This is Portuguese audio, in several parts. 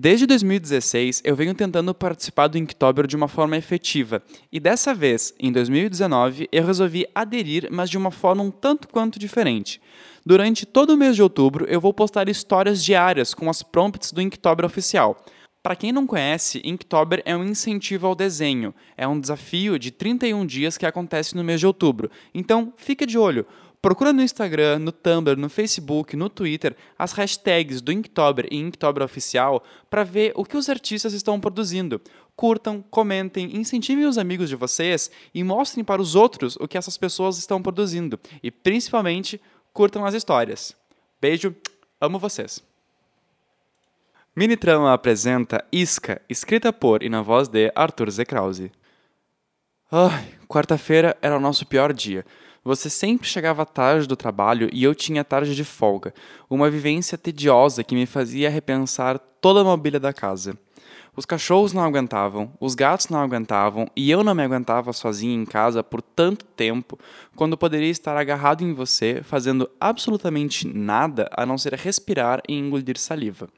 Desde 2016, eu venho tentando participar do Inktober de uma forma efetiva, e dessa vez, em 2019, eu resolvi aderir, mas de uma forma um tanto quanto diferente. Durante todo o mês de outubro, eu vou postar histórias diárias com as prompts do Inktober oficial. Para quem não conhece, Inktober é um incentivo ao desenho. É um desafio de 31 dias que acontece no mês de outubro. Então, fica de olho. Procura no Instagram, no Tumblr, no Facebook, no Twitter as hashtags do Inktober e Inktober Oficial para ver o que os artistas estão produzindo. Curtam, comentem, incentivem os amigos de vocês e mostrem para os outros o que essas pessoas estão produzindo. E principalmente, curtam as histórias. Beijo, amo vocês. Mini Trama apresenta Isca, escrita por e na voz de Arthur Z. Ai, quarta-feira era o nosso pior dia. Você sempre chegava tarde do trabalho e eu tinha tarde de folga, uma vivência tediosa que me fazia repensar toda a mobília da casa. Os cachorros não aguentavam, os gatos não aguentavam e eu não me aguentava sozinho em casa por tanto tempo, quando poderia estar agarrado em você, fazendo absolutamente nada a não ser respirar e engolir saliva.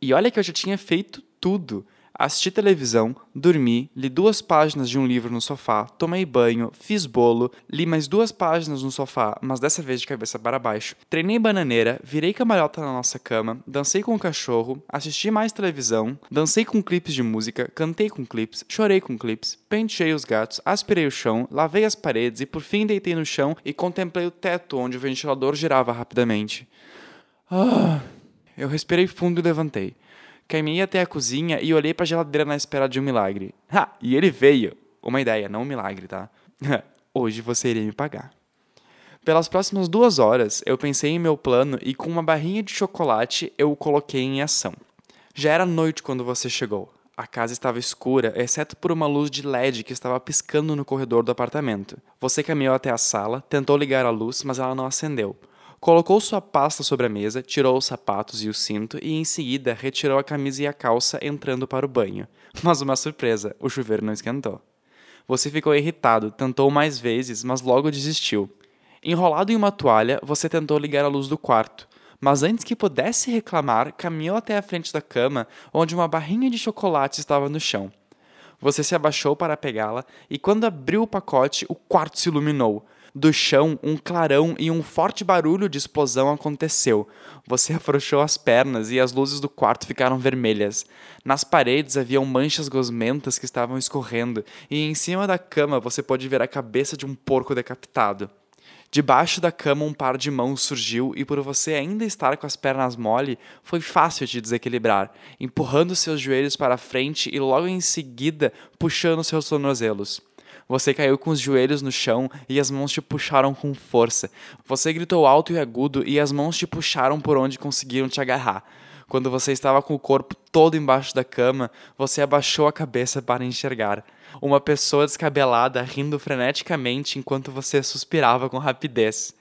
E olha que eu já tinha feito tudo. Assisti televisão, dormi, li duas páginas de um livro no sofá, tomei banho, fiz bolo, li mais duas páginas no sofá, mas dessa vez de cabeça para baixo, treinei bananeira, virei camarota na nossa cama, dancei com o cachorro, assisti mais televisão, dancei com clipes de música, cantei com clipes, chorei com clipes, penteei os gatos, aspirei o chão, lavei as paredes e por fim deitei no chão e contemplei o teto onde o ventilador girava rapidamente. Ah, eu respirei fundo e levantei. Caminhei até a cozinha e olhei para a geladeira na espera de um milagre. Ha! E ele veio. Uma ideia, não um milagre, tá? Hoje você iria me pagar. Pelas próximas duas horas, eu pensei em meu plano e com uma barrinha de chocolate eu o coloquei em ação. Já era noite quando você chegou. A casa estava escura, exceto por uma luz de LED que estava piscando no corredor do apartamento. Você caminhou até a sala, tentou ligar a luz, mas ela não acendeu. Colocou sua pasta sobre a mesa, tirou os sapatos e o cinto e em seguida retirou a camisa e a calça, entrando para o banho. Mas uma surpresa, o chuveiro não esquentou. Você ficou irritado, tentou mais vezes, mas logo desistiu. Enrolado em uma toalha, você tentou ligar a luz do quarto, mas antes que pudesse reclamar, caminhou até a frente da cama, onde uma barrinha de chocolate estava no chão. Você se abaixou para pegá-la e quando abriu o pacote, o quarto se iluminou. Do chão, um clarão e um forte barulho de explosão aconteceu. Você afrouxou as pernas e as luzes do quarto ficaram vermelhas. Nas paredes haviam manchas gosmentas que estavam escorrendo, e em cima da cama você pôde ver a cabeça de um porco decapitado. Debaixo da cama, um par de mãos surgiu e, por você ainda estar com as pernas mole, foi fácil te desequilibrar, empurrando seus joelhos para frente e logo em seguida puxando seus tornozelos. Você caiu com os joelhos no chão e as mãos te puxaram com força. Você gritou alto e agudo e as mãos te puxaram por onde conseguiram te agarrar. Quando você estava com o corpo todo embaixo da cama, você abaixou a cabeça para enxergar. Uma pessoa descabelada rindo freneticamente enquanto você suspirava com rapidez.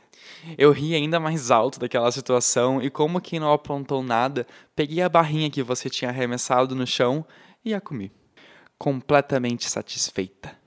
Eu ri ainda mais alto daquela situação e, como quem não aprontou nada, peguei a barrinha que você tinha arremessado no chão e a comi. Completamente satisfeita.